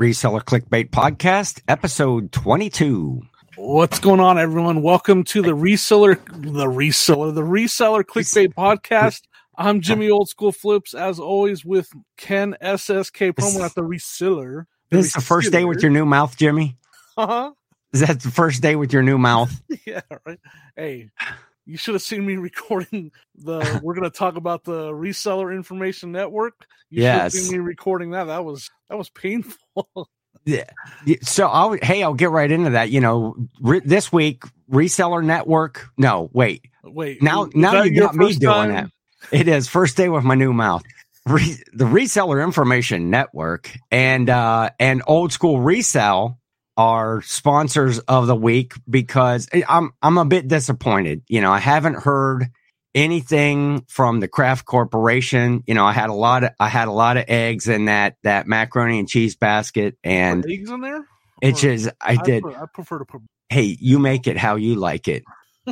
Reseller Clickbait Podcast, episode 22. What's going on, everyone? Welcome to the reseller, the reseller, the reseller clickbait podcast. I'm Jimmy Old School Flips, as always, with Ken SSK promo at the reseller. This is the first day with your new mouth, Jimmy. Uh-huh. Is that the first day with your new mouth? yeah, right. Hey, you should have seen me recording the. we're going to talk about the reseller information network. You Yes. should have seen me recording that. That was that was painful. Yeah. So, I'll, hey, I'll get right into that. You know, re- this week, Reseller Network. No, wait. Wait, Now, now you got me doing time? it. It is first day with my new mouth. Re- the Reseller Information Network and uh, and Old School Resell are sponsors of the week because I'm I'm a bit disappointed. You know, I haven't heard anything from the Kraft Corporation. You know, I had a lot of I had a lot of eggs in that that macaroni and cheese basket, and Are eggs in there. it just I did. pre- I prefer to put Hey, you make it how you like it.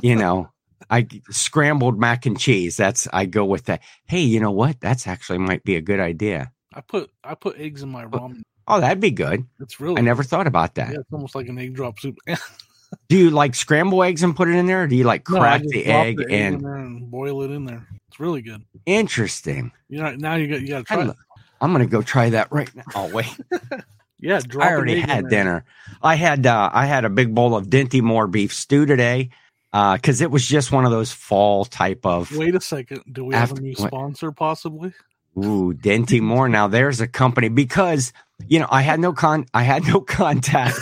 You know. I scrambled mac and cheese. That's I go with that. Hey, you know what? That's actually might be a good idea. I put I put eggs in my ramen. Oh, that'd be good. It's really I never thought about that. Yeah, it's almost like an egg drop soup. Do you like scramble eggs and put it in there, or do you like crack just the egg the in and and boil it in there. It's really good. interesting? You know, now you got you got to try. lo- it. I'm gonna go try that right now. Oh wait, Yeah, I already egg had dinner. I had uh, I had a big bowl of Dinty Moore beef stew today because it was just one of those fall type of Wait a second. Do we have a new sponsor possibly? Ooh, Dinty Moore. Now there's a company because you know I had no con I had no contact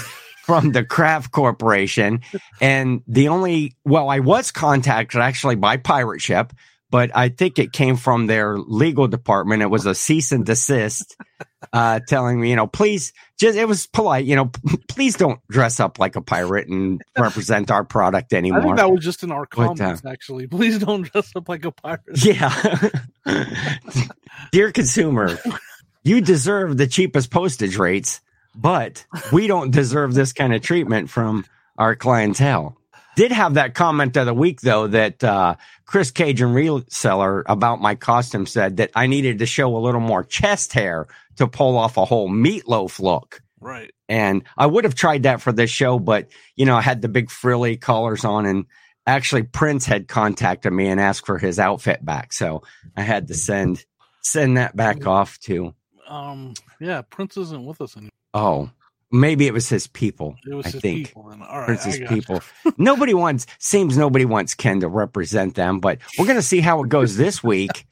from the Kraft Corporation, and the only well I was contacted actually by pirate ship, but I think it came from their legal department. It was a cease and desist, uh, telling me you know please just it was polite you know please don't dress up like a pirate and represent our product I anymore. think that was just in our But, uh, comments. actually, please don't dress up like a pirate. Yeah. Dear consumer, you deserve the cheapest postage rates, but we don't deserve this kind of treatment from our clientele. Did have that comment of the week though that uh, Chris Cajun reseller about my costume said that I needed to show a little more chest hair to pull off a whole meatloaf look. Right. And I would have tried that for this show, but you know, I had the big frilly collars on and actually Prince had contacted me and asked for his outfit back. So I had to send send that back off to Um. Yeah. Prince isn't with us anymore. oh, maybe it was his people. It was I his think people. All right. Prince's people. nobody wants seems nobody wants Ken to represent them, but we're gonna see how it goes this week.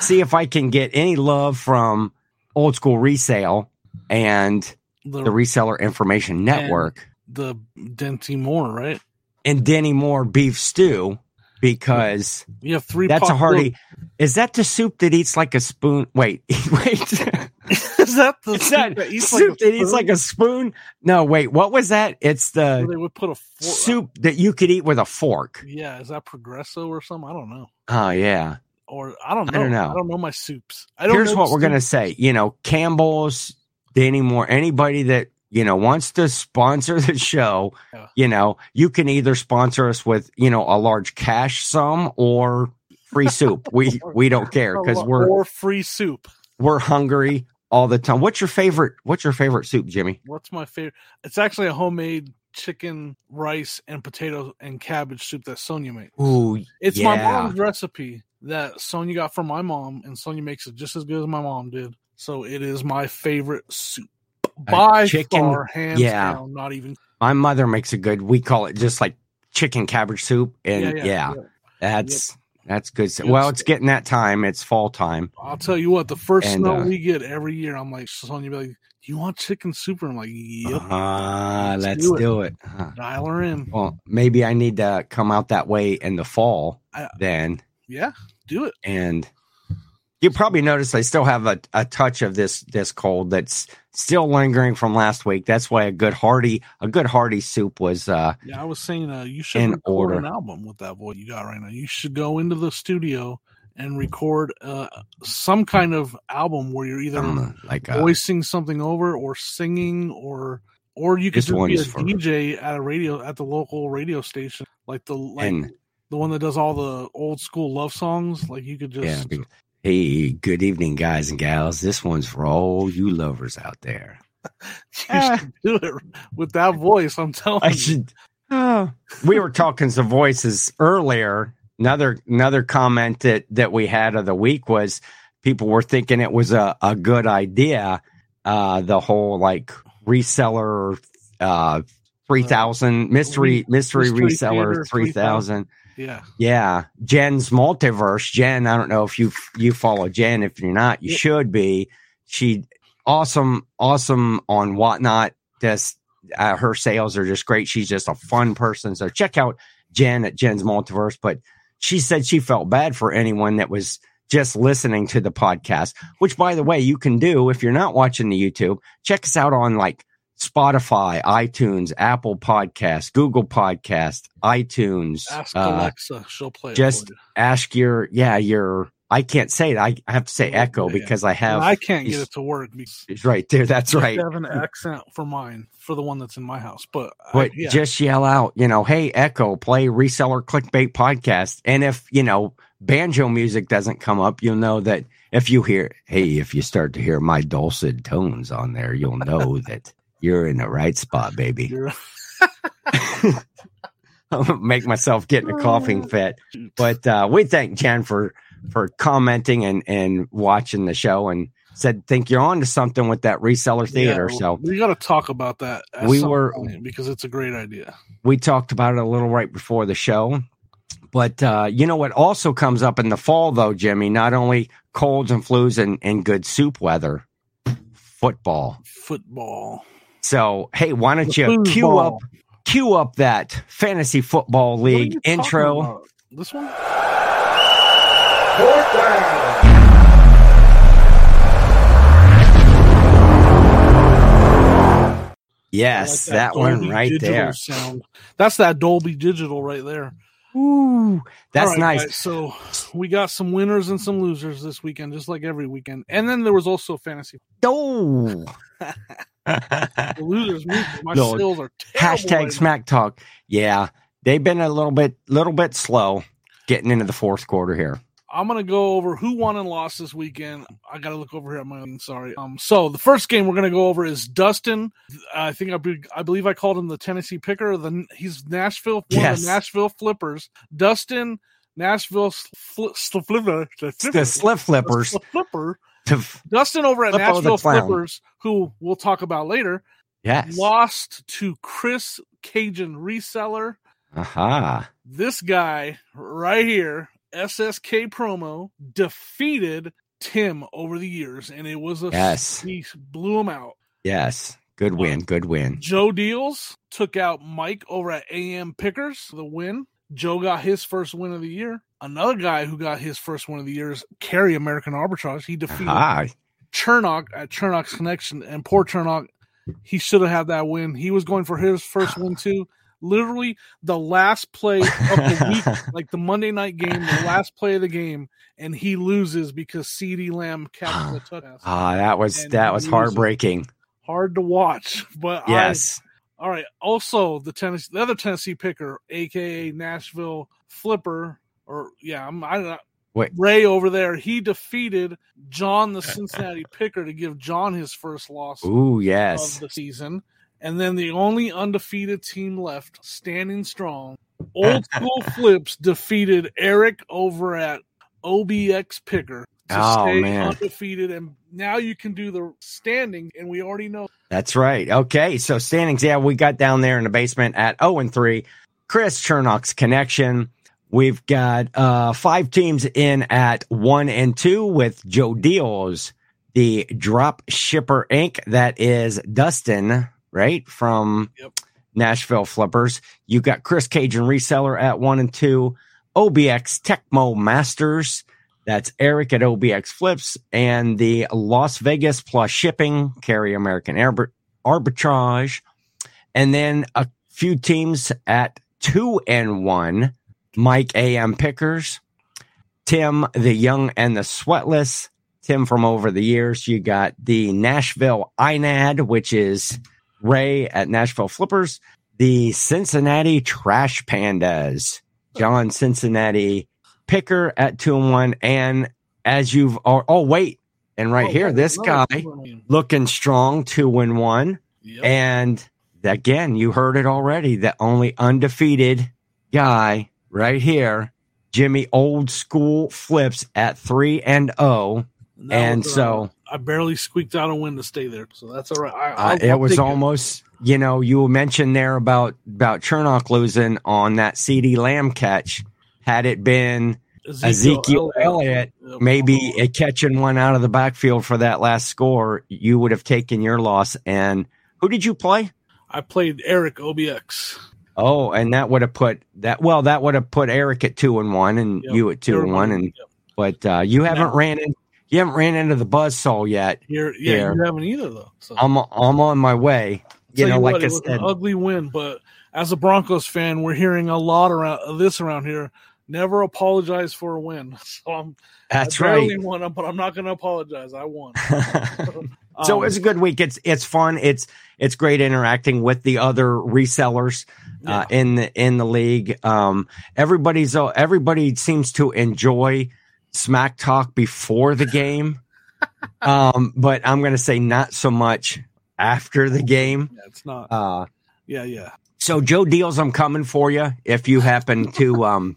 see if I can get any love from old school resale and The the reseller information network. the Dinty Moore, right? and Dinty Moore beef stew because You have three. that's a hearty. Is that the soup that eats like a spoon? Wait, wait. is that the soup that that eats soup like a that eats spoon? like a spoon? No, wait. What was that? It's the they would put a fork. Uh, soup that you could eat with a fork. Yeah, is that Progresso or something? I don't know. Oh yeah. Or I don't know. I don't know. I don't know my soups. I don't Here's what we're gonna say. You know, Campbell's, Danny Moore, anybody that you know wants to sponsor the show. Yeah. You know, you can either sponsor us with you know a large cash sum or free soup. We we don't care because we're or free soup. we're hungry all the time. What's your favorite? What's your favorite soup, Jimmy? What's my favorite? It's actually a homemade chicken, rice, and potato and cabbage soup that Sonia makes. Ooh, It's my mom's recipe that Sonia got from my mom, and Sonia makes it just as good as my mom did. So it is my favorite soup by chicken- far, hands yeah. down. Not even my mother makes a good. We call it just like chicken cabbage soup, and yeah, that's that's good. Good Well, it's getting that time. It's fall time. I'll tell you what, the first And, snow uh, we get every year, I'm like, Sonia be like, Do you want chicken soup? And I'm like, Yep, Ah, Let's let's do it. it. Huh. dial her in. Well, maybe I need to come out that way in the fall I- then, Yeah, do it. and you probably noticed I still have a, a touch of this this cold that's still lingering from last week. That's why a good hearty a good hearty soup was uh Yeah, I was saying uh, you should record order. an album with that voice you got right now. You should go into the studio and record uh, some kind of album where you're either um, like a, voicing something over or singing or or you could be a for- DJ at a radio at the local radio station, like the like and the one that does all the old school love songs. Like you could just yeah. Be- Hey, good evening, guys and gals. This one's for all you lovers out there. you should do it with that voice. I'm telling I you. should. Oh. we were talking some voices earlier. Another another comment that that we had of the week was people were thinking it was a, a good idea. Uh, the whole like reseller uh three thousand mystery mystery, Mystery reseller three thousand. Yeah. Yeah, Jen's multiverse. Jen, I don't know if you you follow Jen. If you're not, you Yep. should be. She awesome, awesome on whatnot. Just uh, her sales are just great. She's just a fun person. So check out Jen at Jen's multiverse. But she said she felt bad for anyone that was just listening to the podcast. Which, by the way, you can do if you're not watching the YouTube. Check us out on like Spotify, iTunes, Apple Podcast, Google Podcast, iTunes. Ask uh, Alexa. She'll play just you. ask your yeah your I can't say it. I, I have to say Oh, echo because I have I can't get it to work it's right there. That's I right. have an accent for mine for the one that's in my house. But, I, But yeah, just yell out, you know, hey Echo, play reseller clickbait podcast. And if you know banjo music doesn't come up, you'll know that if you hear hey, if you start to hear my dulcet tones on there, you'll know that you're in the right spot, baby. I'll make myself get in a coughing fit. But uh, we thank Jen for for commenting and and watching the show and said think you're on to something with that reseller theater. Yeah, so we got to talk about that. We were- because it's a great idea. we talked about it a little right before the show. But uh, you know what also comes up in the fall though, Jimmy? Not only colds and flus and, and good soup weather, football. Football. So hey, why don't you cue foosball. up cue up that fantasy football league intro? This one. Yes, like that, one right there. Sound. That's that Dolby Digital right there. Ooh, that's right, nice. guys, so we got some winners and some losers this weekend, just like every weekend. And then there was also fantasy. Oh. The losers, my No, are terrible Hashtag right now. smack talk. Yeah, they've been a little bit, little bit slow getting into the fourth quarter here. I'm gonna go over who won and lost this weekend. I gotta look over here at my own. Sorry. Um. So the first game we're gonna go over is Dustin. I think I, be, I believe I called him the Tennessee Picker. The he's Nashville. Yes. the Nashville Flippers. Dustin Nashville fl- fl- flipper. The The slip flippers. the flipper. Dustin over at Nashville. Flippers, who we'll talk about later, yes. lost to Chris Cajun reseller. Aha. This guy right here, SSK promo, defeated Tim over the years, and it was a Yes. he blew him out. Yes. Good win. Good win. Joe Deals took out Mike over at AM Pickers the win. Joe got his first win of the year. Another guy who got his first win of the year is Kerry American Arbitrage. He defeated Aha. Chernock at Chernock's Connection, and poor Chernock, he should have had that win. He was going for his first win too. Literally the last play of the week, like the Monday night game, the last play of the game, and he loses because CeeDee Lamb catches the touchdown. Ah, that was that was heartbreaking. Hard to watch, but I- Yes. All right. Also, the Tennessee, the other Tennessee picker, aka Nashville Flipper, or yeah, I'm I don't know. Wait. Ray over there, he defeated John, the Cincinnati picker, to give John his first loss Ooh, of yes. the season. And then the only undefeated team left, standing strong, Old School Flips defeated Eric over at OBX Picker to Oh, stay man. undefeated. And now you can do the standing, and we already know That's right. Okay, so standings. Yeah, we got down there in the basement at zero and three. Chris Chernock's connection. We've got uh, five teams in at one and two with Joe Deals, the Drop Shipper Inc. That is Dustin, right from Yep. Nashville Flippers. You got Chris Cajun Reseller at one and two. OBX Tecmo Masters. That's Eric at OBX Flips and the Las Vegas plus shipping carry American Arbit- arbitrage. And then a few teams at two and one. Mike AM Pickers, Tim the Young and the Sweatless, Tim from over the years. You got the Nashville INAD, which is Ray at Nashville Flippers, the Cincinnati Trash Pandas, John Cincinnati Picker at two and one. And as you've, oh, oh wait, And right Oh, here, this guy looking strong, two and one. Yep. And again, you heard it already. The only undefeated guy right here, Jimmy Old School Flips at three and oh. that and was, uh, so- I barely squeaked out a win to stay there, so that's all right. I, Uh, it was almost, you know, you mentioned there about about Chernock losing on that CeeDee Lamb catch. Had it been Ezekiel Elliott, Yep. maybe it catching one out of the backfield for that last score, you would have taken your loss. And who did you play? I played Eric OBX. Oh, and that would have put that. Well, that would have put Eric at two and one, and Yep. you at two and one. And Yep. but uh, you haven't No. ran in. You haven't ran into the buzz saw yet. Here, yeah, you haven't either though. So. I'm I'm on my way. You Tell know, what, like it I said, an ugly win, but as a Broncos fan, we're hearing a lot around of this around here. Never apologize for a win. So I'm that's I right. won, but I'm not going to apologize. I won. so Um, it's a good week. It's it's fun. It's it's great interacting with the other resellers uh, in the in the league. Um, everybody's uh, everybody seems to enjoy smack talk before the game, um, but I'm going to say not so much after the game. yeah, it's not. Uh, Yeah, yeah. so Joe Deals, I'm coming for you if you happen to um,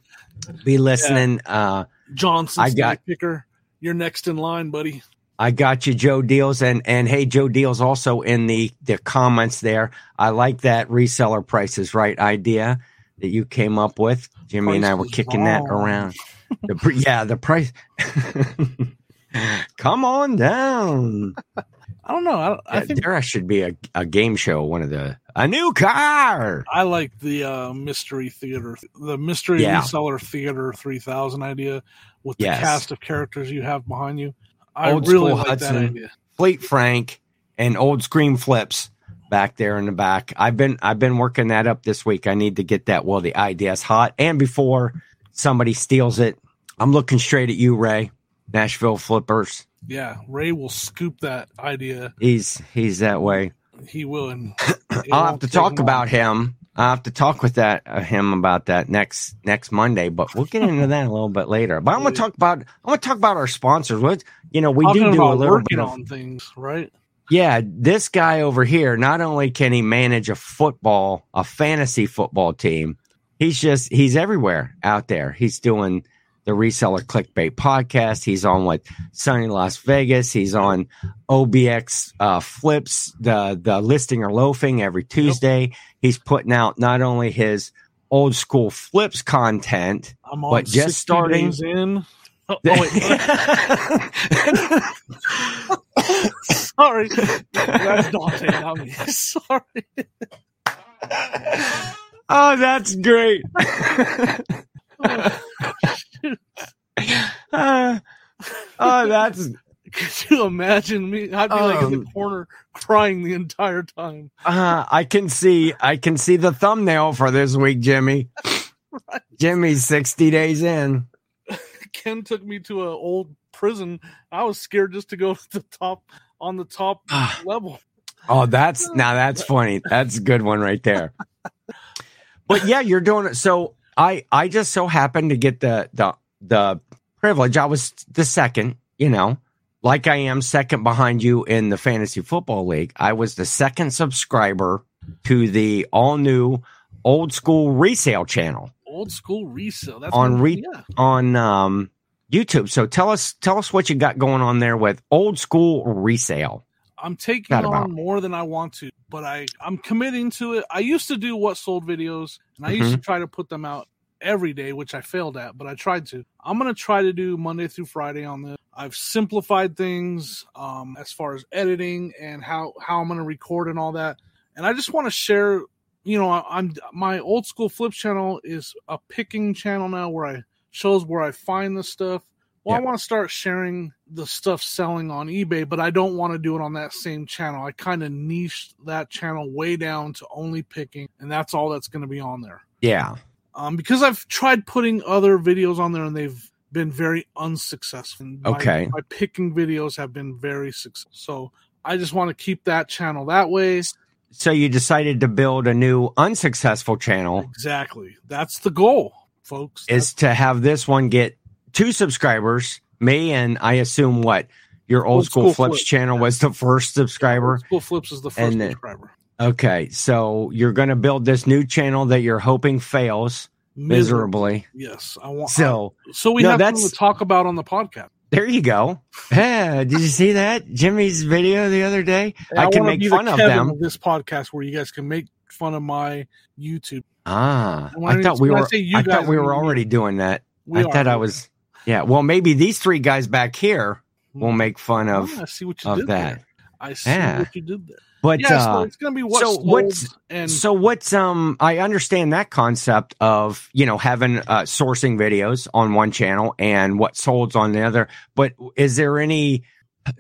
be listening. Uh, Johnson, I got- picker. You're next in line, buddy. I got you, Joe Deals, and and hey, Joe Deals also in the the comments there. I like that reseller prices right idea that you came up with. Jimmy and I were kicking that around. The, yeah, the price. Come on down. I don't know. I, I think there should be a, a game show. One of the a new car. I like the uh, mystery theater, the mystery Yeah. reseller theater 3000 idea with the Yes. cast of characters you have behind you. I Old really like Hudson. that idea. Fleet Frank and old screen flips back there in the back. I've been I've been working that up this week. I need to get that while the idea's hot and before somebody steals it. I'm looking straight at you, Ray. Nashville Flippers. Yeah, Ray will scoop that idea. He's he's that way. He will. And I'll have to talk about him. I'll have to talk with that uh, him about that next next Monday, but we'll get into that a little bit later. But I'm gonna talk about I'm gonna talk about our sponsors. What you know, we Talking do do a little working bit of on things, right? Yeah, this guy over here, not only can he manage a football, a fantasy football team, he's just he's everywhere out there. He's doing the reseller clickbait podcast. He's on with Sunny Las Vegas. He's on OBX uh, flips, the the listing or loafing every Tuesday. He's putting out not only his old school flips content, I'm on But just starting- days in. Oh, oh, wait. Sorry. That's Dante, not me. Sorry. oh, that's great. Uh, oh, that's Could you imagine me? I'd be like in Um, the corner crying the entire time. uh, I can see I can see the thumbnail for this week, Jimmy. Jimmy's sixty days in. Ken took me to an old prison. I was scared just to go to the top on the top level. Oh, that's now that's funny. That's a good one right there. But yeah, you're doing it. So I I just so happened to get the the the privilege. I was the second, you know, like I am second behind you in the fantasy football league. I was the second subscriber to the all new old school resale channel Old school resale. That's On re- yeah. on um YouTube. So tell us tell us what you got going on there with old school resale. I'm taking Got on about- more than I want to, but I I'm committing to it. I used to do what sold videos, and I Mm-hmm. used to try to put them out every day, which I failed at, but I tried to. I'm gonna try to do Monday through Friday on this. I've simplified things um, as far as editing and how how I'm gonna record and all that, and I just want to share. You know, I, I'm my old school flip channel is a picking channel now where I shows where I find the stuff. Well, I want to start sharing the stuff selling on eBay, but I don't want to do it on that same channel. I kind of niched that channel way down to only picking, and that's all that's going to be on there. Yeah. Um, because I've tried putting other videos on there and they've been very unsuccessful. My- Okay. my picking videos have been very successful. So I just want to keep that channel that way. So you decided to build a new unsuccessful channel Exactly. That's the goal, folks. is to have this one get two subscribers, me and I assume what Your old, Old school, School flips Flips, channel was the first subscriber. School Flips is the first And subscriber. Okay, so you're going to build this new channel that you're hoping fails miserably. Yes, I want. So so we No, have that's- to talk about on the podcast. there you go. Yeah, did you see that Jimmy's video the other day? I, can make fun the of them. this podcast where you guys can make fun of my YouTube. Ah, I I- thought we I were. I guys, thought we I were already doing that. We I are. thought I was. Yeah. Well, maybe these three guys back here will Hmm. make fun of Ah, I see what you of did that. there. I see Yeah. what you did there. But Yeah, so uh, it's gonna be what so sold what's- and so what's um? I understand that concept of you know having uh, sourcing videos on one channel and what sold's on the other. But is there any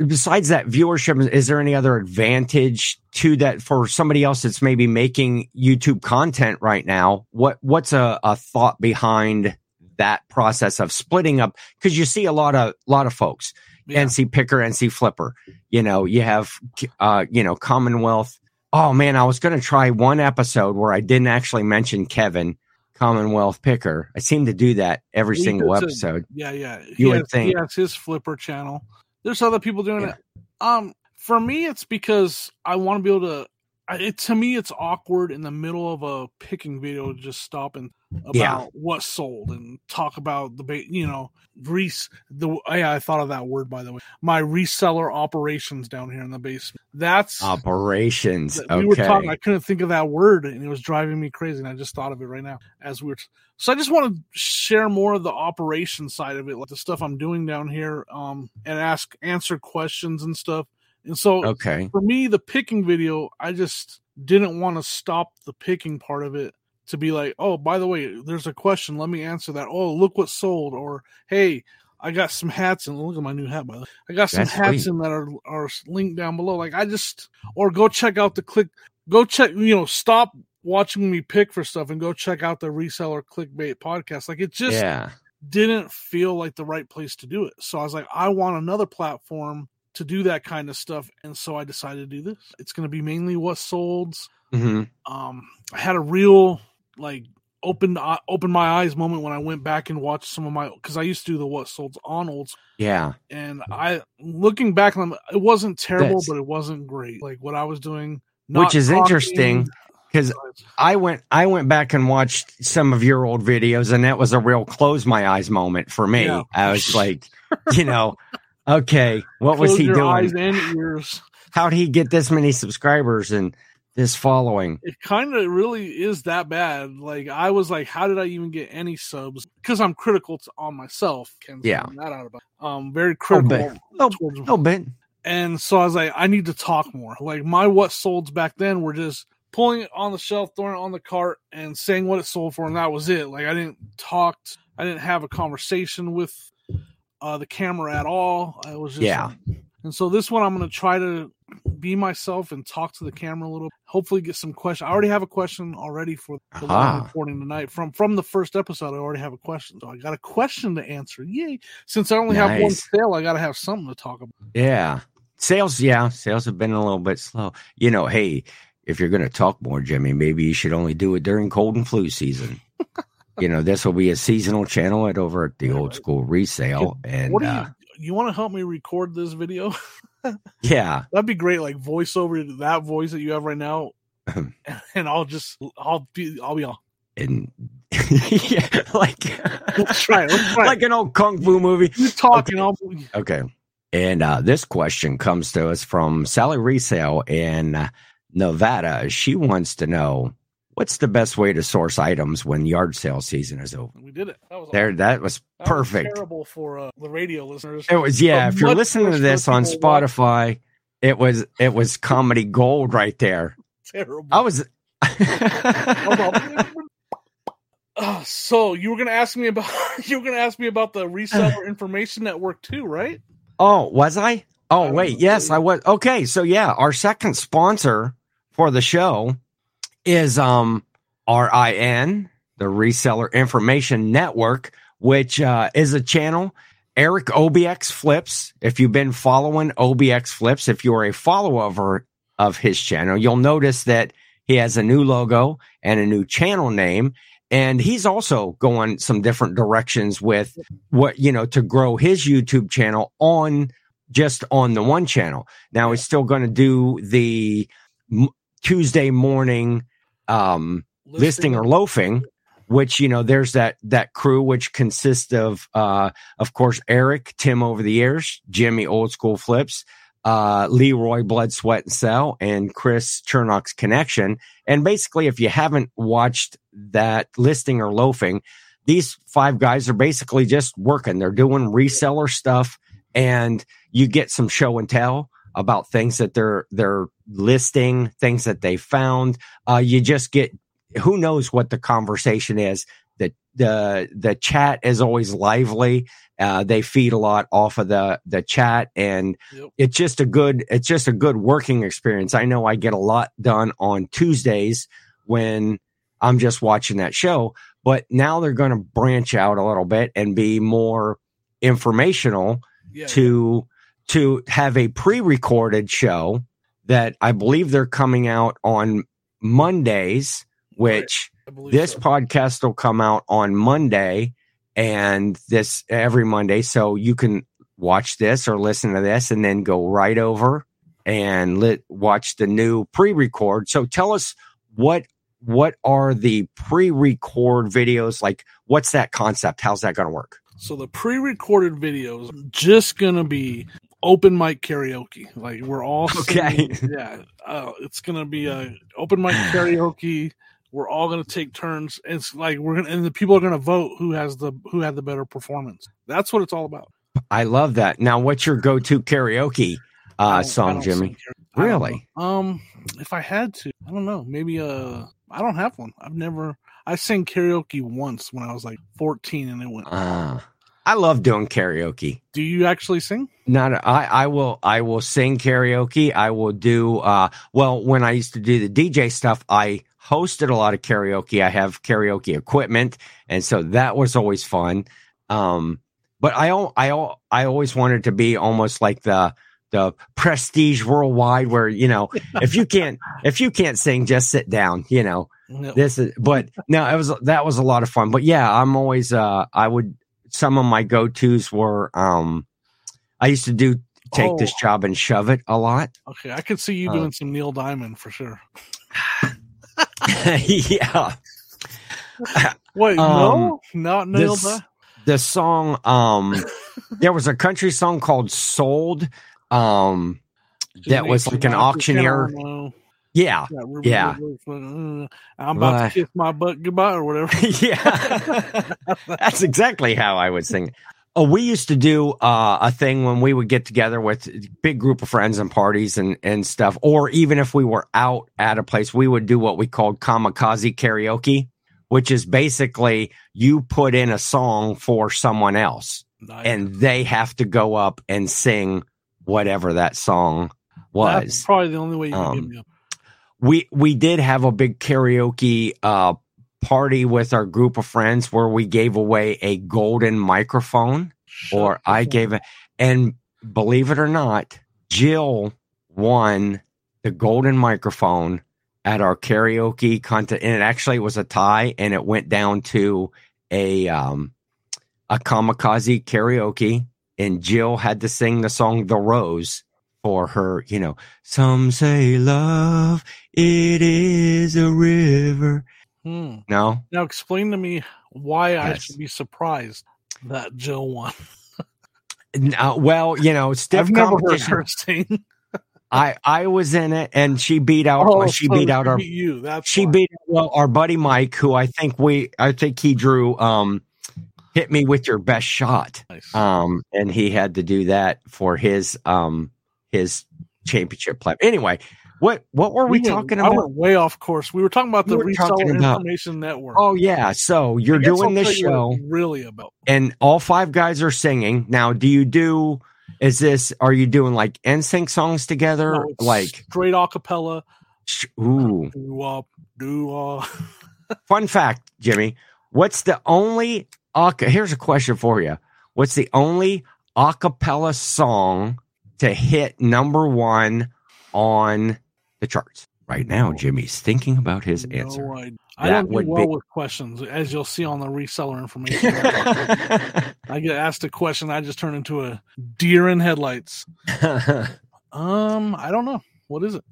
besides that viewership? Is there any other advantage to that for somebody else that's maybe making YouTube content right now? What what's a, a thought behind that process of splitting up? Because you see a lot of lot of folks. yeah. NC Picker, NC Flipper. You know, you have, uh, you know, Commonwealth. Oh man, I was going to try one episode where I didn't actually mention Kevin, Commonwealth Picker. I seem to do that every We single episode. Yeah, yeah. You he would has, think. he has his flipper channel. There's other people doing Yeah. it. Um, for me, it's because I want to be able to. It, to me, it's awkward in the middle of a picking video to just stop and about Yeah. what sold and talk about the ba- you know res the yeah I thought of that word by the way my reseller operations down here in the basement that's Operations. we were talking. I couldn't think of that word, and it was driving me crazy. And I just thought of it right now as we were. So I just want to share more of the operation side of it, like the stuff I'm doing down here, um, and ask answer questions and stuff. And so Okay. for me, the picking video, I just didn't want to stop the picking part of it to be like, oh, by the way, there's a question. Let me answer that. Oh, look what sold. Or hey, I got some hats and look at my new hat. By the way, I got some That's hats sweet. in that are are linked down below. Like I just or go check out the click. Go check. You know, stop watching me pick for stuff and go check out the reseller clickbait podcast. Like it just yeah. didn't feel like the right place to do it. So I was like, I want another platform to do that kind of stuff. And so I decided to do this. It's going to be mainly what sold. hmm Um, I had a real like open uh, open my eyes moment when I went back and watched some of my because I used to do the what sold on old. Yeah. and I looking back on it wasn't terrible, That's- but it wasn't great. Like what I was doing, not Which is talking- interesting because I went I went back and watched some of your old videos and that was a real close my eyes moment for me. Yeah. I was like, you know, okay, what was he doing? eyes and ears. How did he get this many subscribers and this following? it kind of really is that bad. Like I was like, how did I even get any subs? Because I'm critical to, on myself. Can Yeah. that out about. Um, very critical. A little bit. And so I was like, I need to talk more. Like my what solds back then were just pulling it on the shelf, throwing it on the cart, and saying what it sold for, and that was it. Like I didn't talk. I didn't have a conversation with uh, the camera at all. I was just Yeah. And so this one, I'm going to try to be myself and talk to the camera a little. Hopefully, get some questions. I already have a question already for the I'm recording tonight from from the first episode. I already have a question, so I got a question to answer. Yay! Since I only have one sale, I got to have something to talk about. Yeah. Sales, yeah, sales have been a little bit slow. You know, hey, if you're going to talk more, Jimmy, maybe you should only do it during cold and flu season. you know, this will be a seasonal channel at over at the old school resale. And what do uh, you you want to help me record this video? yeah, That'd be great. Like voiceover to that voice that you have right now, and I'll just I'll be I'll be on. and yeah, like Let's try it. Let's try it. like an old kung fu movie. You talking? I'll. Okay. And uh, this question comes to us from Sally Resale in Nevada. She wants to know what's the best way to source items when yard sale season is over. We did it. That was There, that was that was perfect. terrible for uh, the radio listeners. It was yeah. But If you're listening to this on. Spotify, it was it was comedy gold right there. terrible. I was. Uh, so you were gonna ask me about you were gonna ask me about the reseller information network too, right? oh, was I? I Oh don't wait, yes, I was. Okay, so yeah, our second sponsor for the show is um RIN, the Reseller Information Network, which uh, is a channel. Eric OBX Flips. If you've been following OBX Flips, if you're a follower of his channel, you'll notice that he has a new logo and a new channel name. And he's also going some different directions with what, you know, to grow his YouTube channel on just on the one channel. Now he's still going to do the Tuesday morning um, listing or loafing, which you know there's that that crew which consists of uh, of course Eric, Tim over the years, Jimmy old school flips, uh, Leroy Blood, Sweat and Cell, and Chris Chernock's connection. And basically, if you haven't watched that listing or loafing, these five guys are basically just working. They're doing reseller stuff, and you get some show and tell about things that they're they're listing, things that they found. Uh, you just get who knows what the conversation is. The the the chat is always lively. Uh, they feed a lot off of the the chat, and Yep. it's just a good it's just a good working experience. I know I get a lot done on Tuesdays when I'm just watching that show, but now they're going to branch out a little bit and be more informational Yeah, to to have a pre-recorded show that I believe they're coming out on Mondays, which believe this so. podcast will come out on Monday and this every Monday. So you can watch this or listen to this and then go right over and lit, watch the new pre-record. So tell us what what are the pre-record videos like? What's that concept? How's that going to work? So the pre-recorded videos just gonna be open mic karaoke. Like we're all Okay. yeah. Uh, it's gonna be a open mic karaoke. We're all gonna take turns. It's like we're gonna and the people are gonna vote who has the who had the better performance. That's what it's all about. I love that. Now, what's your go-to karaoke uh, song, Jimmy? Really? Um, if I had to, I don't know. Maybe uh, I don't have one. I've never. I sang karaoke once when I was like 14, and it went. Uh, I love doing karaoke. Do you actually sing? Not I. I will. I will sing karaoke. I will do. Uh, well, when I used to do the DJ stuff, I hosted a lot of karaoke. I have karaoke equipment, and so that was always fun. Um, but I, I, I always wanted to be almost like the the prestige worldwide, where you know, if you can't if you can't sing, just sit down. You know, No. this is but no it was that was a lot of fun but yeah i'm always uh i would some of my go-to's were um i used to do take this Oh. job and shove it a lot Okay, I could see you Uh, doing some Neil Diamond for sure. yeah Wait, Um, no, not Neil this- Diamond. the song um there was a country song called sold um that was like an auctioneer yeah Yeah. I'm about Right. to kiss my butt goodbye or whatever. yeah That's exactly how I would sing. Oh, we used to do uh, a thing when we would get together with a big group of friends and parties and, and stuff, or even if we were out at a place, we would do what we called kamikaze karaoke, which is basically you put in a song for someone else Nice. and they have to go up and sing whatever that song was That's probably the only way you can Um, give me. We we did have a big karaoke uh party with our group of friends where we gave away a golden microphone Shut or I fuck gave it and believe it or not Jill won the golden microphone at our karaoke contest and it actually was a tie and it went down to a um a kamikaze karaoke and Jill had to sing the song The Rose for her, you know, some say love it is a river. Hmm. No, Now explain to me why I should be surprised that Jill won. Uh, well, you know, stiff I've never heard her sing. I I was in it, and she beat out. Oh, she so beat out our. you. That's She why. beat well our buddy Mike, who I think we. I think he drew. Um, hit me with your best shot. Nice. Um, and he had to do that for his um his championship play. Anyway, what what were we, went- talking I about? went way off course. We were talking about We the were talking Reseller about- Information Network. Oh yeah, so you're doing this tell you what show. really about. and all five guys are singing. Now, do you do? Is this? Are you doing like NSYNC songs together? No, like, straight acapella. sh- ooh. Do up, do uh, Fun fact, Jimmy. What's the only? Here's a question for you. What's the only acapella song to hit number one on the charts? Right now, Jimmy's thinking about his answer. No, I, I That don't do well be- with questions, as you'll see on the reseller information. I get asked a question, I just turn into a deer in headlights. Um, I don't know. What is it?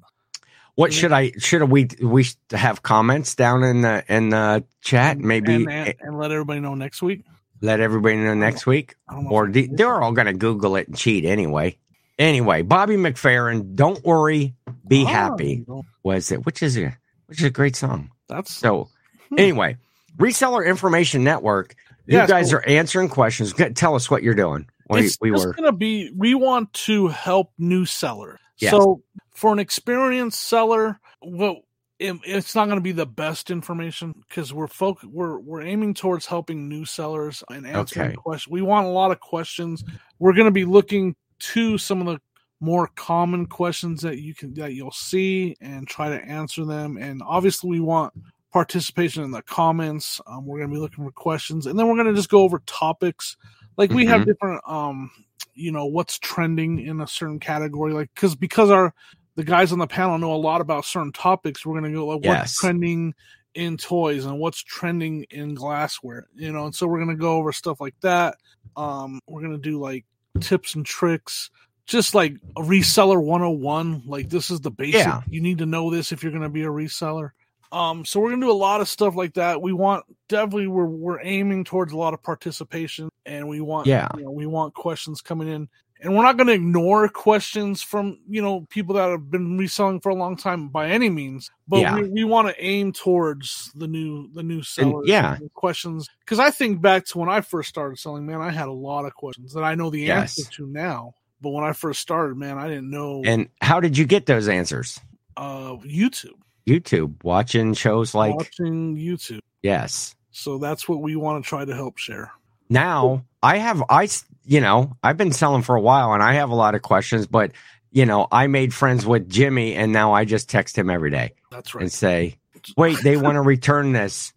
what should I should we we have comments down in the in the chat? Maybe and, and, and let everybody know next week. let everybody know next week. I don't or if they're all going to Google it and cheat anyway. Anyway, Bobby McFerrin, don't worry, be Ah, happy. Was it? Which is a which is a great song. That's So Hmm. anyway, Reseller Information Network. You Yeah, guys so- are answering questions. Tell us what you're doing. We, it's we just were gonna be. We want to help new sellers. Yes. So for an experienced seller, well, it, it's not going to be the best information because we're folk we're we're aiming towards helping new sellers and answering Okay. questions. We want a lot of questions. We're going to be looking to some of the more common questions that you can that you'll see and try to answer them. And obviously, we want participation in the comments. Um, we're going to be looking for questions, and then we're going to just go over topics. Like we have Mhm. different, um, you know, what's trending in a certain category. Like because because our the guys on the panel know a lot about certain topics. We're going to go like Yes. what's trending in toys and what's trending in glassware. You know, and so we're going to go over stuff like that. Um, we're going to do like tips and tricks just like a reseller 101 like this is the basic Yeah. you need to know this if you're going to be a reseller um so we're going to do a lot of stuff like that we want definitely we're we're aiming towards a lot of participation and we want Yeah. you know, we want questions coming in and we're not going to ignore questions from you know people that have been reselling for a long time by any means but Yeah. we, we want to aim towards the new the new sellers yeah. and questions because i think back to when i first started selling man i had a lot of questions that i know the Yes. answer to now but when i first started man i didn't know and how did you get those answers? uh youtube YouTube, watching shows like watching youtube yes. so that's what we want to try to help share now I have I you know I've been selling for a while and I have a lot of questions, but you know I made friends with Jimmy and now I just text him every day that's right. and say, "Wait, they want to return this,"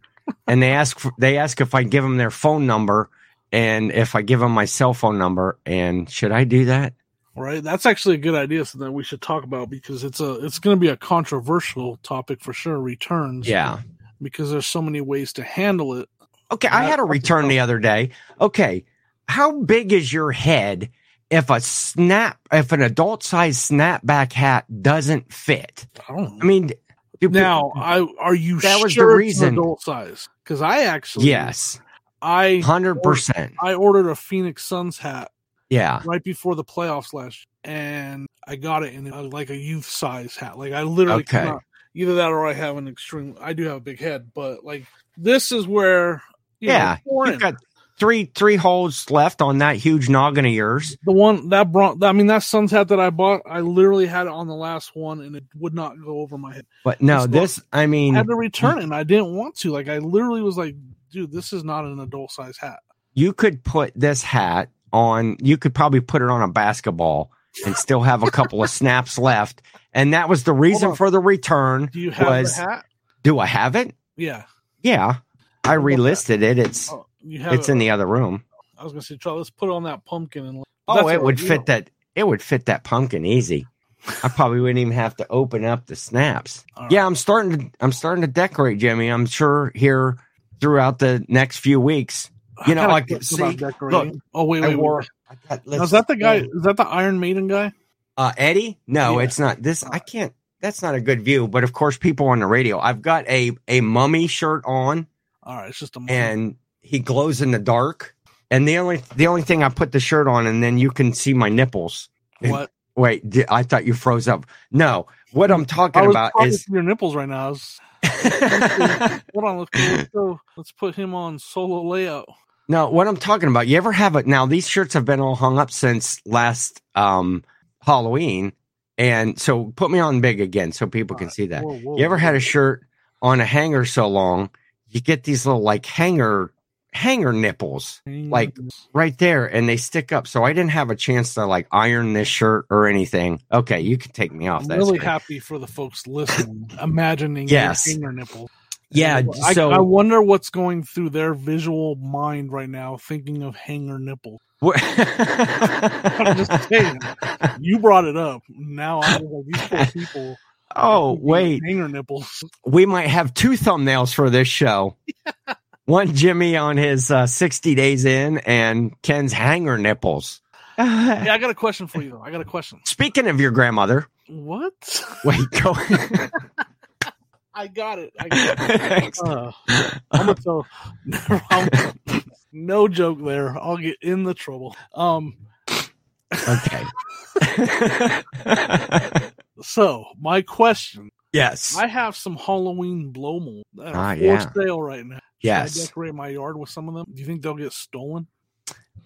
and they ask for, they ask if I give them their phone number and if I give them my cell phone number and should I do that? right that's actually a good idea so that we should talk about because it's a it's going to be a controversial topic for sure returns Yeah. because there's so many ways to handle it Okay, I had a return the other day. Okay, how big is your head if a snap if an adult size snapback hat doesn't fit? i don't know I mean, Now, I are you That sure was the reason. adult size? Because I actually, yes, I hundred percent. I ordered a Phoenix Suns hat Yeah, right before the playoffs last, year, and I got it in uh, like a youth size hat. Like I literally Okay. cannot either that or I have an extreme. I do have a big head, but like this is where you know, yeah. You've got three three holes left on that huge noggin of yours. the one that brought. I mean, that Suns hat that I bought, I literally had it on the last one, and it would not go over my head. But no, This this I mean, I had to return it, and I didn't want to. Like I literally was like, dude, this is not an adult size hat. you could put this hat on. You could probably put it on a basketball and still have a couple of snaps left. And that was the reason for the return. Do you have Was- the hat? Do I have it? Yeah. Yeah, I relisted it. It's Oh, it's it- in the other room. I was gonna say, try. Let's put it on that pumpkin and. Oh, it would fit that. It would fit that pumpkin easy. I probably wouldn't even have to open up the snaps. Right. Yeah, I'm starting to. I'm starting to decorate, Jimmy. I'm sure here throughout the next few weeks. You know, I like see, decorating. oh wait, I wait, wore. wait. I got, Now, is that the guy? Is that the Iron Maiden guy? Uh, Eddie? No, Yeah. it's not. This I can't. That's not a good view. But of course, people on the radio. I've got a a mummy shirt on, All right, it's just a. and he glows in the dark. And the only the only thing I put the shirt on, and then you can see my nipples. what? Wait, I thought you froze up. No, what I'm talking about is your nipples right now. Was- hold on, let's let's go. Let's put him on solo layout. no. What I'm talking about. You ever have it? Now these shirts have been all hung up since last um Halloween, and so put me on big again so people can Alright, see that. whoa, whoa, You ever had a shirt on a hanger so long, you get these little like hanger hanger nipples like- right there and they stick up. So I didn't have a chance to like iron this shirt or anything. Okay, you can take me off. I'm That's really great. happy for the folks listening, imagining Yes. your finger nipple. Yeah, I, so I wonder what's going through their visual mind right now, thinking of hanger nipple. I'm just saying. You brought it up. Now I'm like these poor people. Oh, wait. hanger nipples. We might have two thumbnails for this show. One Jimmy on his uh, 60 days in and Ken's hanger nipples. Yeah, I got a question for you though. I got a question. Speaking of your grandmother, What? wait, go. I got it. I got it. Thanks. Uh, I'm gonna tell. I'm- no joke there. I'll get in the trouble. Um. Okay. So my question: yes. I have some Halloween blow mold Ah, for yeah. sale right now. Should Yes. I decorate my yard with some of them? Do you think they'll get stolen?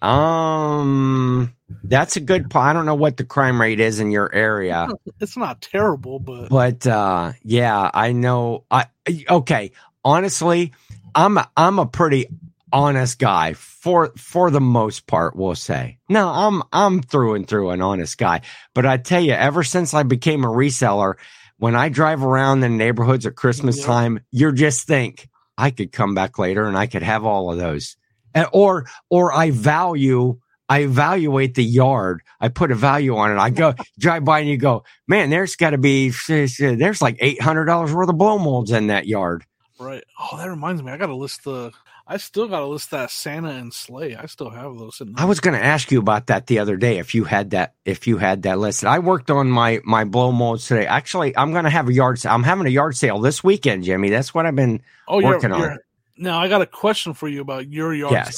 Um, that's a good point. I don't know what the crime rate is in your area, It's not terrible, but but uh, yeah, I know. I okay. Honestly, I'm a, I'm a pretty honest guy for for the most part. We'll say no. I'm I'm through and through an honest guy. But I tell you, ever since I became a reseller, when I drive around the neighborhoods at Christmas Yep. time, you just think I could come back later and I could have all of those. And, or or I value I evaluate the yard. I put a value on it. I go drive by and you go, man, there's got to be there's like eight hundred dollars worth of blow molds in that yard. right. Oh, that reminds me. I got to list the. I still got to list that Santa and sleigh. I still have those. Sitting I was going to ask you about that the other day. If you had that, if you had that listed, I worked on my my blow molds today. Actually, I'm going to have a yard. sa- I'm having a yard sale this weekend, Jimmy. That's what I've been. oh, you're, working on you're- Now I got a question for you about your yard. Sale. Yes.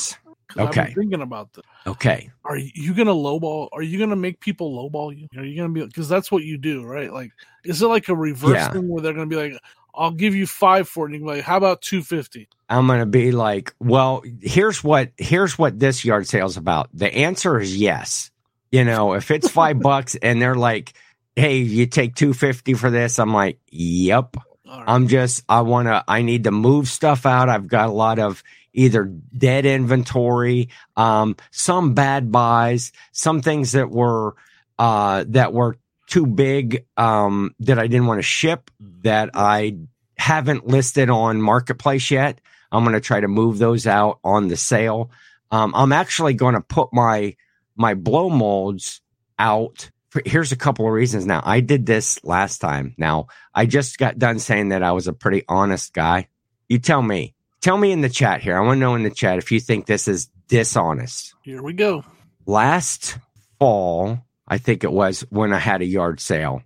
sale, Okay. been thinking about this. Okay. Are you gonna lowball? Are you gonna make people lowball you? Are you gonna be because that's what you do, right? Like, is it like a reverse Yeah. thing where they're gonna be like, "I'll give you five for it," and you like, "How about 250? I'm going to be like, well, here's what here's what this yard sale's about. The answer is yes. You know, if it's five bucks and they're like, hey, you take two fifty for this, I'm like, yep. Right. I'm just I want to I need to move stuff out. I've got a lot of either dead inventory, um some bad buys, some things that were uh that were too big um that I didn't want to ship that I haven't listed on marketplace yet. I'm going to try to move those out on the sale. Um I'm actually going to put my my blow molds out for, here's a couple of reasons now. I did this last time. Now, I just got done saying that I was a pretty honest guy. You tell me. Tell me in the chat here. I want to know in the chat if you think this is dishonest. Here we go. Last fall, I think it was when I had a yard sale,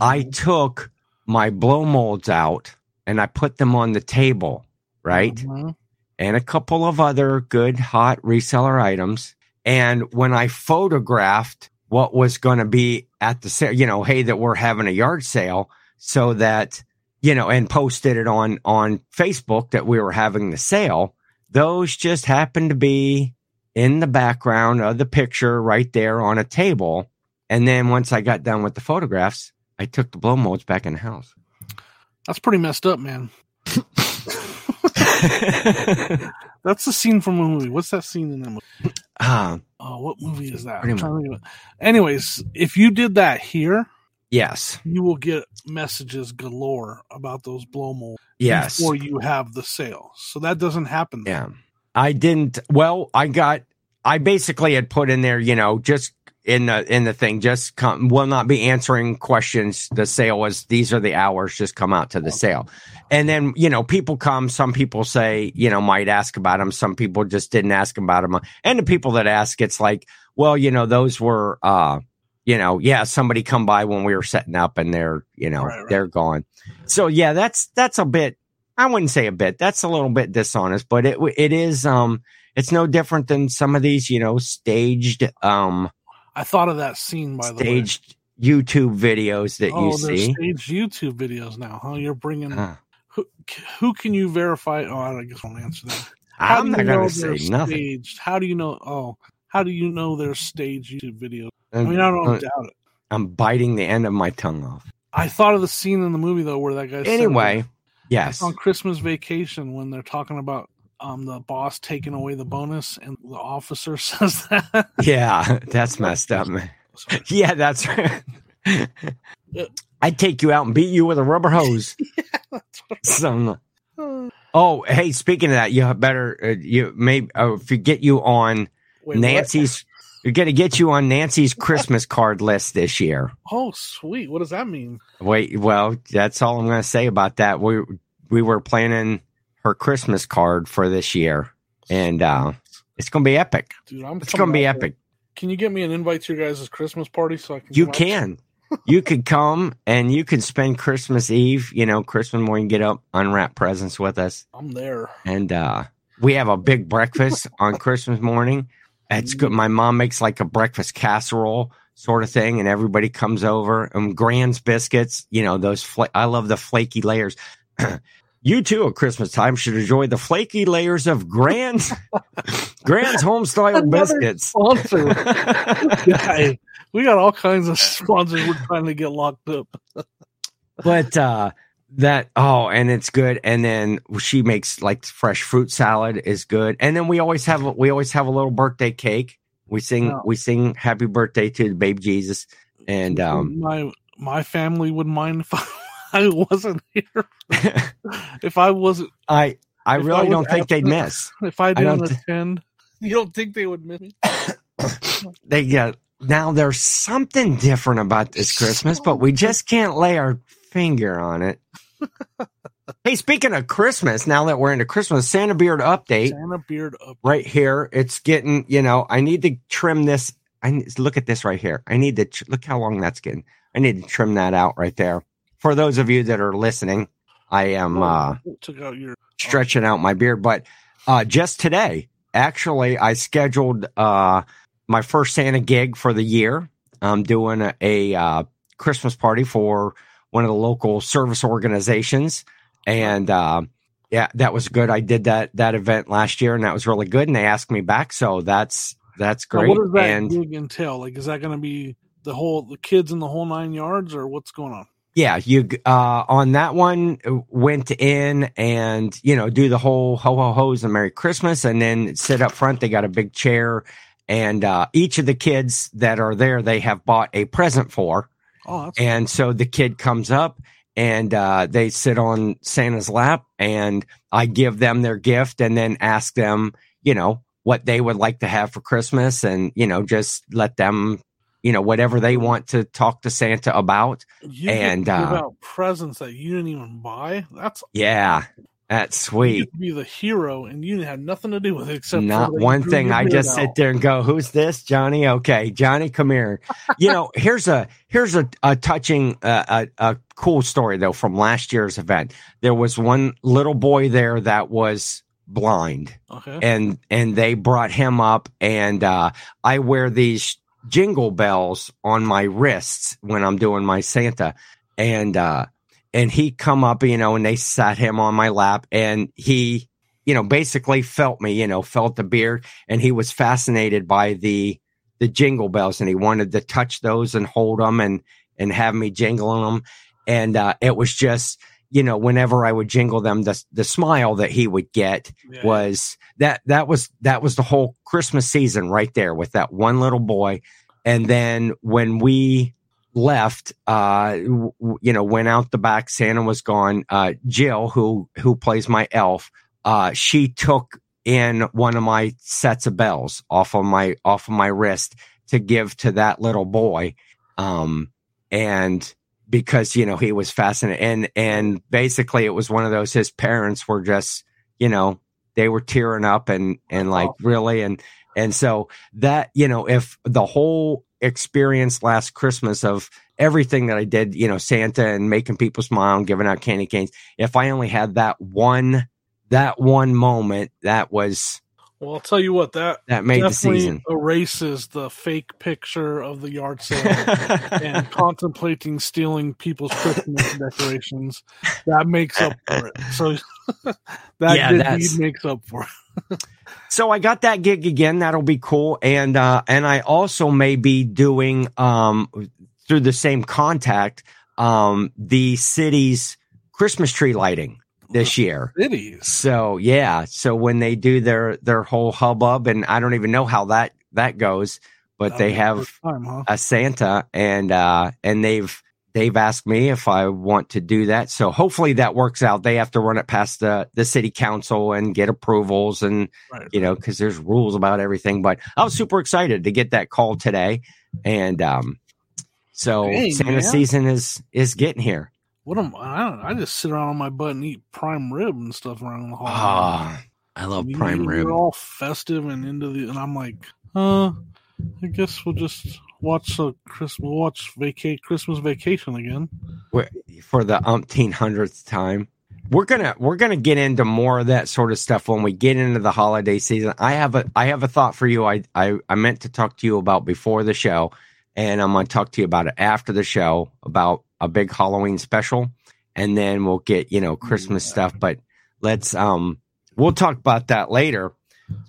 I Mm-hmm. took my blow molds out and I put them on the table, right? Mhm. and a couple of other good hot reseller items. And when I photographed what was going to be at the sale, you know, hey, that we're having a yard sale so that, you know, and posted it on, on Facebook that we were having the sale, those just happened to be in the background of the picture right there on a table. And then once I got done with the photographs, I took the blow molds back in the house. That's pretty messed up, man. That's the scene from a movie. What's that scene in that movie? um, Oh, what movie is that? I'm trying to think of it. Anyways, if you did that here, yes. you will get messages galore about those blow molds Yes. before you have the sale. So that doesn't happen. Yeah. I didn't well, I got I basically had put in there, you know, just in the in the thing, just come will not be answering questions. The sale was these are the hours, just come out to the sale. And then, you know, people come, some people say, you know, might ask about them, some people just didn't ask about them. And the people that ask, it's like, well, you know, those were uh you know, yeah, somebody come by when we were setting up and they're, you know, Right, right. they're gone. So yeah, that's that's a bit I wouldn't say a bit. That's a little bit dishonest, but it it is um it's no different than some of these, you know, staged um I thought of that scene by the way. staged YouTube videos that oh, you see. staged YouTube videos now. Huh? You're bringing Uh, who, who can you verify? Oh, I guess I won't answer that. How I'm not going to say nothing. Staged? How do you know? Oh, how do you know they're staged YouTube videos? I mean, I don't uh, doubt it. I'm biting the end of my tongue off. I thought of the scene in the movie though, where that guy said, Anyway, yes. On Christmas vacation when they're talking about um the boss taking away the bonus and the officer says that. Yeah, that's messed up, man. Yeah, that's right. I'd take you out and beat you with a rubber hose. Some. Oh, hey, speaking of that, you better uh, you may uh, if you get you on Wait, what? We're gonna get you on Nancy's Christmas card list this year. Oh, sweet. What does that mean? Wait, well, that's all I'm gonna say about that. We we were planning her Christmas card for this year, and uh, it's gonna be epic. Dude, I'm It's gonna be out there. epic. Can you get me an invite to your guys' Christmas party so I can? You can. you could come and you could spend Christmas Eve, you know, Christmas morning, get up, unwrap presents with us. I'm there. And uh we have a big breakfast on Christmas morning. It's good. My mom makes like a breakfast casserole sort of thing, and everybody comes over. And Grands biscuits, you know, those fla- I love the flaky layers. you too at Christmas time should enjoy the flaky layers of Grands Grands home style biscuits. Sponsor. Hey, we got all kinds of sponsors we're trying to get locked up. but uh that oh and it's good. And then she makes like fresh fruit salad is good. And then we always have we always have a little birthday cake. We sing Wow. we sing happy birthday to the baby jesus. And um my my family would mind if I, I wasn't here. if I wasn't, i i If I really don't think they'd miss. if I didn't thi- attend, you don't think they would miss me? they yeah. Now there's something different about this christmas but we just can't lay our finger on it hey speaking of christmas now that we're into christmas santa beard update Santa beard up. right here. It's getting, you know, I need to trim this. I need, look at this right here. I need to tr- look how long that's getting. I need to trim that out right there. For those of you that are listening, I am uh, took out your stretching out my beard, but uh, just today, actually, I scheduled uh, my first Santa gig for the year. I'm doing a, a uh, Christmas party for one of the local service organizations, and uh, yeah, that was good. I did that that event last year, and that was really good. And they asked me back, so that's that's Now, great. what does that and gig entail? Like, is that going to be the whole the kids in the whole nine yards, or what's going on? yeah, you uh, on that one uh, went in and you know do the whole ho ho ho's and Merry Christmas, and then sit up front. They got a big chair, and uh, each of the kids that are there, they have bought a present for. Oh, And so the kid comes up and uh, they sit on Santa's lap, and I give them their gift and then ask them, you know, what they would like to have for Christmas and, you know, just let them, you know, whatever they want to talk to Santa about. you and, uh, out presents that you didn't even buy. That's Yeah, that's sweet. be the hero, and you have nothing to do with it except Not one thing. I just out. sit there and go, "Who's this, Johnny?" Okay, Johnny, come here. You know, here's a here's a, a touching, uh, a a cool story though from last year's event. There was one little boy there that was blind, Okay. and and they brought him up, and uh, I wear these jingle bells on my wrists when I'm doing my Santa, and uh, and he come up, you know, and they sat him on my lap, and he, you know, basically felt me, you know, felt the beard, and he was fascinated by the the jingle bells, and he wanted to touch those and hold them and and have me jingling them, and uh, it was just. You know, whenever I would jingle them, the the smile that he would get Yeah. was that that was that was the whole Christmas season right there with that one little boy. And then when we left, uh, w- you know, went out the back, Santa was gone. Uh, Jill, who who plays my elf, uh, she took in one of my sets of bells off of my off of my wrist to give to that little boy. Um, and because you know he was fascinated and and basically it was one of those his parents were just you know they were tearing up and and like really and and so that you know if the whole experience last christmas of everything that i did you know santa and making people smile and giving out candy canes if i only had that one that one moment that was Well, I'll tell you what that that made the season erases the fake picture of the yard sale and contemplating stealing people's Christmas decorations. That makes up for it. So that Yeah, makes up for it. So I got that gig again. That'll be cool. And uh and I also may be doing um through the same contact um the city's Christmas tree lighting this year. Cities. So yeah, so when they do their their whole hubbub and I don't even know how that that goes, but That'll they have time, huh? a Santa and uh and they've they've asked me if I want to do that. So hopefully that works out. They have to run it past the the city council and get approvals and Right. you know because there's rules about everything. But I was super excited to get that call today, and um, so Hey, Santa man. season is is getting here. What am I? don't- I just sit around on my butt and eat prime rib and stuff around the hall. Ah, I love You- prime rib. You're all festive and into the, and I'm like, uh, I guess we'll just watch a Christmas, watch vaca- Christmas Vacation again. We're- for the umpteen hundredth time. We're gonna we're gonna get into more of that sort of stuff when we get into the holiday season. I have a I have a thought for you. I I, I meant to talk to you about before the show, and I'm gonna talk to you about it after the show about a big Halloween special, and then we'll get you know Christmas Yeah. stuff. But let's um we'll talk about that later.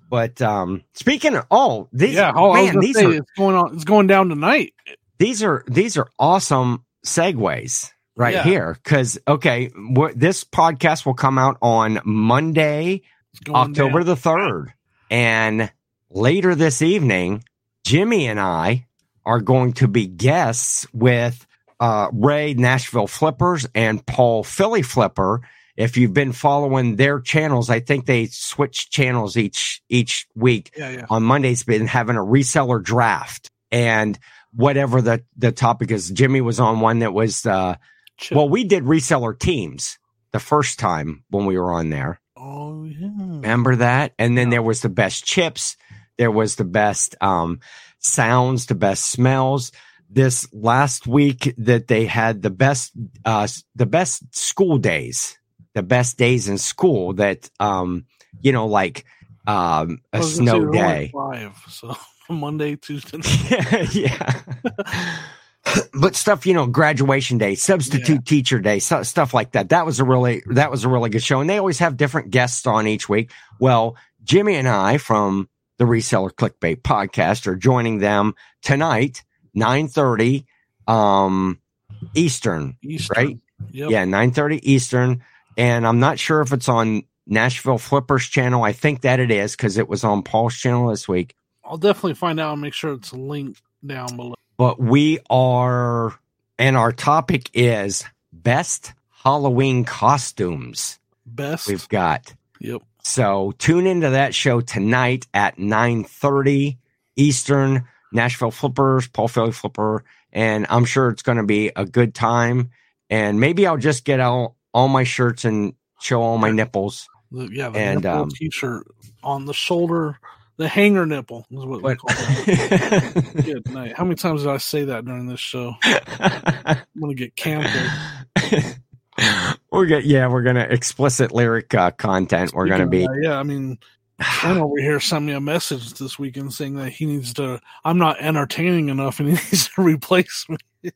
But um speaking of oh these yeah, oh, man these say, are it's going on. It's going down tonight. these are these are awesome segues right Yeah. here because okay this podcast will come out on monday october down. the 3rd and later this evening jimmy and i are going to be guests with uh, ray nashville flippers and paul philly flipper if you've been following their channels i think they switch channels each each week Yeah, yeah. on Monday's been having a reseller draft and whatever the the topic is. Jimmy was on one that was uh Chip. well, we did reseller teams the first time when we were on there. oh yeah. Remember that? And then there was the best chips, there was the best um sounds, the best smells. This last week that they had the best uh the best school days, the best days in school that um you know like um a snow there were only day. Five. So Monday, Tuesday. yeah, yeah. but stuff, you know, graduation day, substitute teacher day, so, stuff like that. That was a really that was a really good show, and they always have different guests on each week. Well, Jimmy and I from the Reseller Clickbait podcast are joining them tonight, nine thirty, um, Eastern, Eastern. right? Yep. Yeah, nine thirty Eastern, and I'm not sure if it's on Nashville Flippers channel. I think that it is because it was on Paul's channel this week. I'll definitely find out and make sure it's linked down below. but we are, and our topic is best Halloween costumes Best. we've got. yep. So tune into that show tonight at 9.30 Eastern, Nashville Flippers, Paul Philly Flipper, and I'm sure it's going to be a good time. And maybe I'll just get out all my shirts and show all my nipples. The, yeah, the And, nipple um, t-shirt on the shoulder, the hanger nipple is what we call it. Good night. How many times did I say that during this show? I'm gonna get canceled. we're gonna yeah we're gonna explicit lyric uh, content we're gonna be Speaking that, yeah. I mean, Ken over here sent me a message this weekend saying that he needs to. I'm not entertaining enough, and he needs to replace me.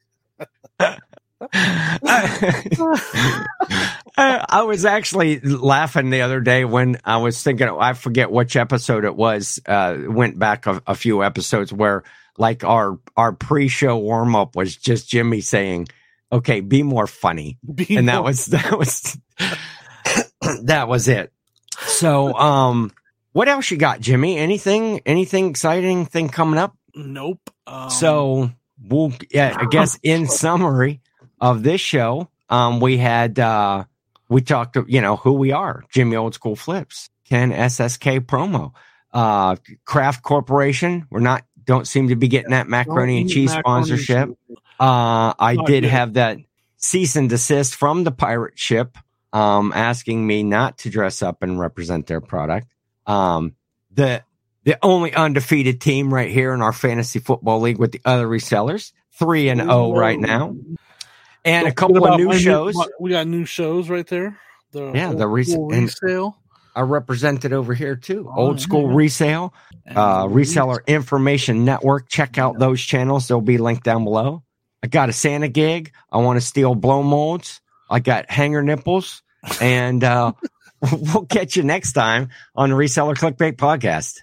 I, I was actually laughing the other day when I was thinking, I forget which episode it was. Uh, went back a, a few episodes where, like, our our pre-show warm up was just Jimmy saying, "Okay, be more funny," Be and that was that was that was it. So, um, what else you got, Jimmy? Anything anything exciting thing coming up? nope. Um, So we'll yeah, I guess in summary of this show, um, we had uh we talked you know who we are, Jimmy Old School Flips, Ken SSK promo, uh Kraft Corporation. We're not don't seem to be getting that macaroni and cheese macaroni sponsorship. cheese. Uh I Not did good. have that cease and desist from the pirate ship um asking me not to dress up and represent their product. Um the the only undefeated team right here in our fantasy football league with the other resellers, 3 and 0 right now. And a couple of new shows my- we got new shows right there. The Yeah, the old school resale. are represented over here too. Oh, Old school yeah. resale, uh, reseller information network. Check out those channels. They'll be linked down below. I got a Santa gig. I want to steal blow molds. I got hanger nipples. And uh, we'll catch you next time on the Reseller Clickbait Podcast.